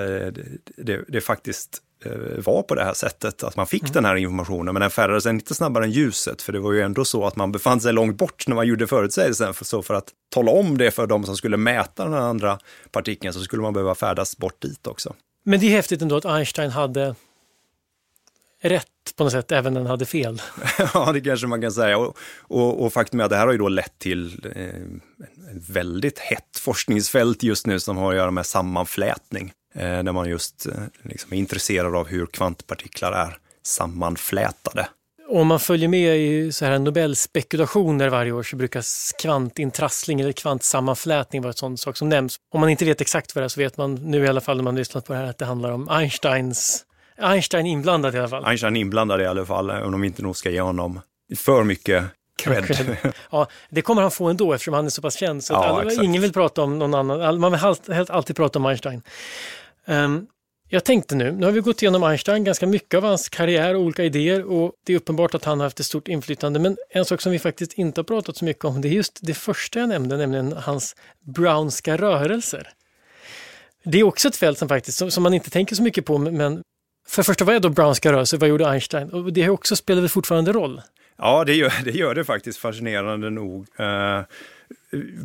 det, det faktiskt eh, var på det här sättet, att man fick mm. den här informationen, men den färdades inte snabbare än ljuset, för det var ju ändå så att man befann sig långt bort när man gjorde förutsägelsen. För, så för att tala om det för de som skulle mäta den andra partikeln så skulle man behöva färdas bort dit också. Men det är häftigt ändå att Einstein hade rätt på något sätt, även när den hade fel. (laughs) ja, det kanske man kan säga. Och, och, och faktum är att det här har ju då lett till eh, ett väldigt hett forskningsfält just nu som har att göra med sammanflätning. Eh, där man just eh, liksom är intresserad av hur kvantpartiklar är sammanflätade. Om man följer med i så här Nobelspekulationer varje år så brukar kvantintrassling eller kvantsammanflätning vara en sån sak som nämns. Om man inte vet exakt vad det är så vet man nu i alla fall när man lyssnat på det här att det handlar om Einsteins Einstein inblandad i alla fall. Einstein inblandad i alla fall, även om vi inte nog ska ge honom för mycket cred. (laughs) ja, det kommer han få ändå eftersom han är så pass känd. Så ja, alla, ingen vill prata om någon annan. Man vill alltid, alltid prata om Einstein. Um, jag tänkte nu, nu har vi gått igenom Einstein, ganska mycket av hans karriär och olika idéer och det är uppenbart att han har haft ett stort inflytande. Men en sak som vi faktiskt inte har pratat så mycket om, det är just det första jag nämnde, nämligen hans brownska rörelser. Det är också ett fält som faktiskt, som, som man inte tänker så mycket på, men för första, vad är då brownska rörelser? Vad gjorde Einstein? Och det också spelar väl fortfarande roll? Ja, det gör det, gör det faktiskt fascinerande nog. Uh,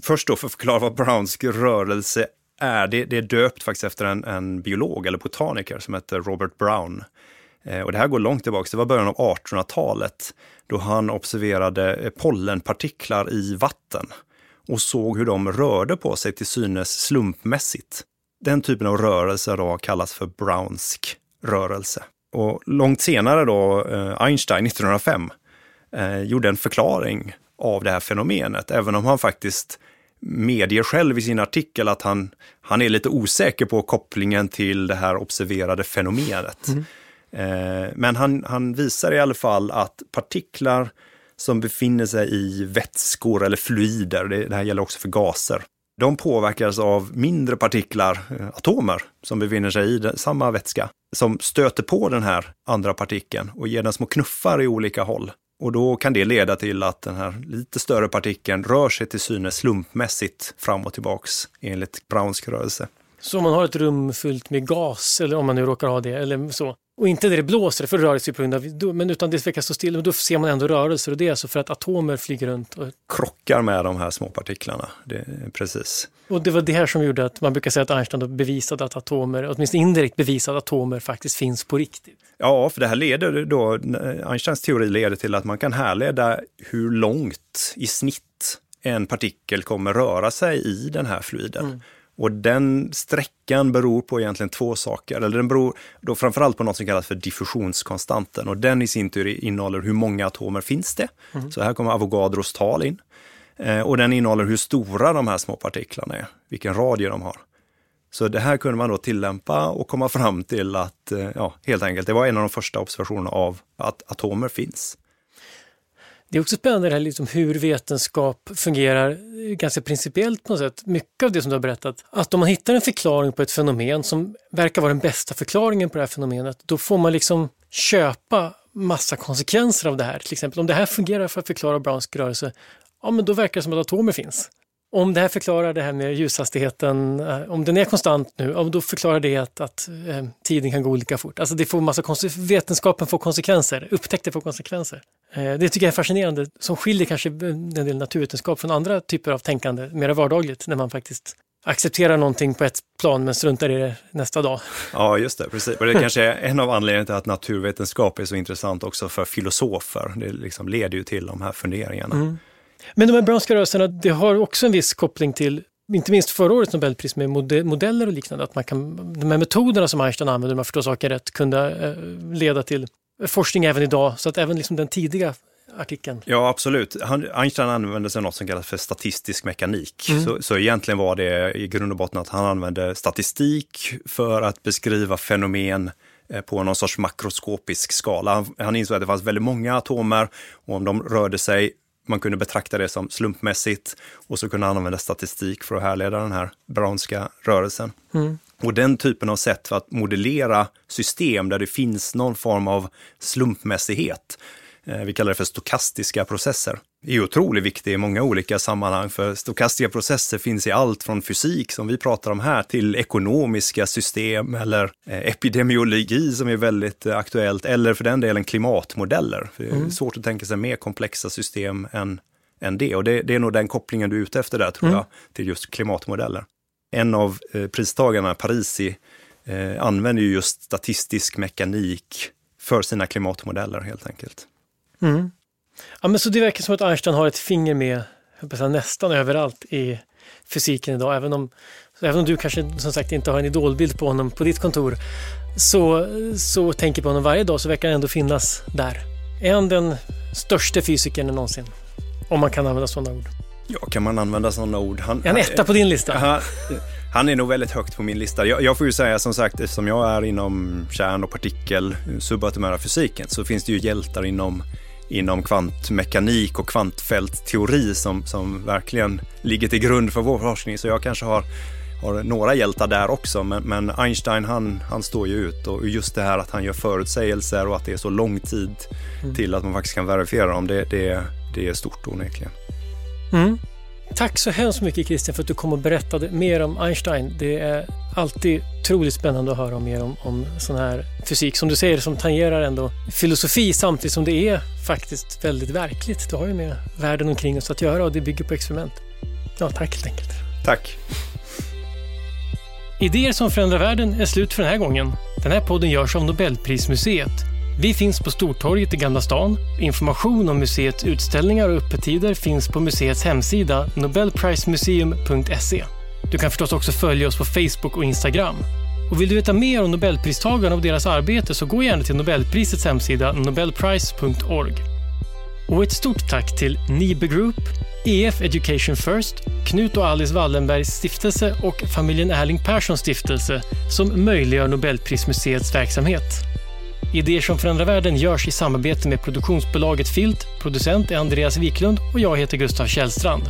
först då för att förklara vad brownsk rörelse är. Det, det är döpt faktiskt efter en, en, biolog eller botaniker som heter Robert Brown. Eh, och det här går långt tillbaka, det var början av 1800-talet då han observerade pollenpartiklar i vatten och såg hur de rörde på sig till synes slumpmässigt. Den typen av rörelse då kallas för brownsk rörelse. Och långt senare då, eh, Einstein 1905 eh, gjorde en förklaring av det här fenomenet, även om han faktiskt medger själv i sin artikel att han, han är lite osäker på kopplingen till det här observerade fenomenet. Mm. Eh, men han, han visar i alla fall att partiklar som befinner sig i vätskor eller fluider, det, det här gäller också för gaser, de påverkas av mindre partiklar, eh, atomer, som befinner sig i samma vätska, som stöter på den här andra partikeln och ger den små knuffar i olika håll. Och då kan det leda till att den här lite större partikeln rör sig till synes slumpmässigt fram och tillbaks enligt Browns rörelse. Så om man har ett rum fyllt med gas, eller om man nu råkar ha det, eller så, och inte där det blåser, för det rör sig på grund av, men utan det verkar stå still, och då ser man ändå rörelser och det är alltså för att atomer flyger runt. Och... Krockar med de här små partiklarna, det, precis. Och det var det här som gjorde att man brukar säga att Einstein bevisade att atomer, åtminstone indirekt bevisade att atomer faktiskt finns på riktigt. Ja, för det här leder då, Einsteins teori leder till att man kan härleda hur långt i snitt en partikel kommer röra sig i den här fluiden. Mm. Och den sträckan beror på egentligen två saker. Eller den beror då framförallt på något som kallas för diffusionskonstanten. Och den i sin tur innehåller hur många atomer finns det. Mm. Så här kommer Avogadros tal in. Eh, och den innehåller hur stora de här små partiklarna är, vilken radie de har. Så det här kunde man då tillämpa och komma fram till att, eh, ja, helt enkelt, det var en av de första observationerna av att atomer finns. Det är också spännande det här liksom hur vetenskap fungerar ganska principiellt på något sätt. Mycket av det som du har berättat. Att om man hittar en förklaring på ett fenomen som verkar vara den bästa förklaringen på det här fenomenet, då får man liksom köpa massa konsekvenser av det här. Till exempel om det här fungerar för att förklara Browns rörelse, ja men då verkar det som att atomer finns. Om det här förklarar det här med ljushastigheten, eh, om den är konstant nu, då förklarar det att, att eh, tiden kan gå olika fort. Alltså det får massa vetenskapen får konsekvenser, upptäckter får konsekvenser. Eh, det tycker jag är fascinerande, som skiljer kanske en del naturvetenskap från andra typer av tänkande, mer vardagligt, när man faktiskt accepterar någonting på ett plan men struntar i det nästa dag. Ja, just det, precis. Och det kanske är en av anledningarna till att naturvetenskap är så intressant också för filosofer. Det liksom leder ju till de här funderingarna. Mm. Men de här brownska rörelserna, det har också en viss koppling till inte minst förra årets Nobelpris med modeller och liknande, att man kan, de här metoderna som Einstein använder, om jag förstår saken rätt, kunde eh, leda till forskning även idag. Så att även liksom den tidiga artikeln. Ja, absolut. Han, Einstein använde sig av något som kallas för statistisk mekanik. Mm. Så, så egentligen var det i grund och botten att han använde statistik för att beskriva fenomen eh, på någon sorts makroskopisk skala. Han, han insåg att det fanns väldigt många atomer och om de rörde sig man kunde betrakta det som slumpmässigt och så kunde han använda statistik för att härleda den här brownska rörelsen. Mm. Och den typen av sätt för att modellera system där det finns någon form av slumpmässighet, eh, vi kallar det för stokastiska processer, är otroligt viktig i många olika sammanhang. För stokastiska processer finns i allt från fysik som vi pratar om här till ekonomiska system eller eh, epidemiologi som är väldigt eh, aktuellt eller för den delen klimatmodeller. För det är mm. svårt att tänka sig mer komplexa system än, än det. Och det, det är nog den kopplingen du är ute efter där tror mm. jag, till just klimatmodeller. En av eh, pristagarna, Parisi, eh, använder ju just statistisk mekanik för sina klimatmodeller helt enkelt. Mm. Ja, men så det verkar som att Einstein har ett finger med säga, nästan överallt i fysiken idag. Även om, även om du kanske som sagt inte har en idolbild på honom på ditt kontor så, så tänker på honom varje dag så verkar han ändå finnas där. Är han den största fysikern någonsin? Om man kan använda sådana ord. Ja, kan man använda sådana ord? Han, är han etta på din lista? Han, han är nog väldigt högt på min lista. Jag, jag, får ju säga som sagt, eftersom jag är inom kärn och partikel, subatomära fysiken, så finns det ju hjältar inom inom kvantmekanik och kvantfältteori som, som verkligen ligger till grund för vår forskning. Så jag kanske har, har några hjältar där också, men, men Einstein han, han står ju ut och just det här att han gör förutsägelser och att det är så lång tid mm. till att man faktiskt kan verifiera dem, det, det, det är stort onekligen. Mm. Tack så hemskt mycket Christian för att du kom och berättade mer om Einstein. Det är alltid otroligt spännande att höra mer om, om sån här fysik som du säger som tangerar ändå filosofi samtidigt som det är faktiskt väldigt verkligt. Det har ju med världen omkring oss att göra och det bygger på experiment. Ja, tack helt enkelt. Tack. Idéer som förändrar världen är slut för den här gången. Den här podden görs av Nobelprismuseet vi finns på Stortorget i Gamla stan. Information om museets utställningar och öppettider finns på museets hemsida nobelprismuseum.se. Du kan förstås också följa oss på Facebook och Instagram. Och vill du veta mer om Nobelpristagarna och deras arbete så gå gärna till Nobelprisets hemsida nobelprice.org. Och ett stort tack till Nibe Group, EF Education First, Knut och Alice Wallenbergs stiftelse och familjen Erling Perssons stiftelse som möjliggör Nobelprismuseets verksamhet. Idéer som förändrar världen görs i samarbete med produktionsbolaget Filt, producent är Andreas Wiklund och jag heter Gustav Källstrand.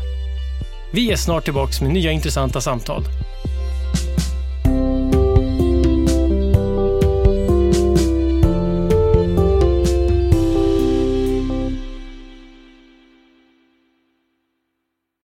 Vi är snart tillbaka med nya intressanta samtal.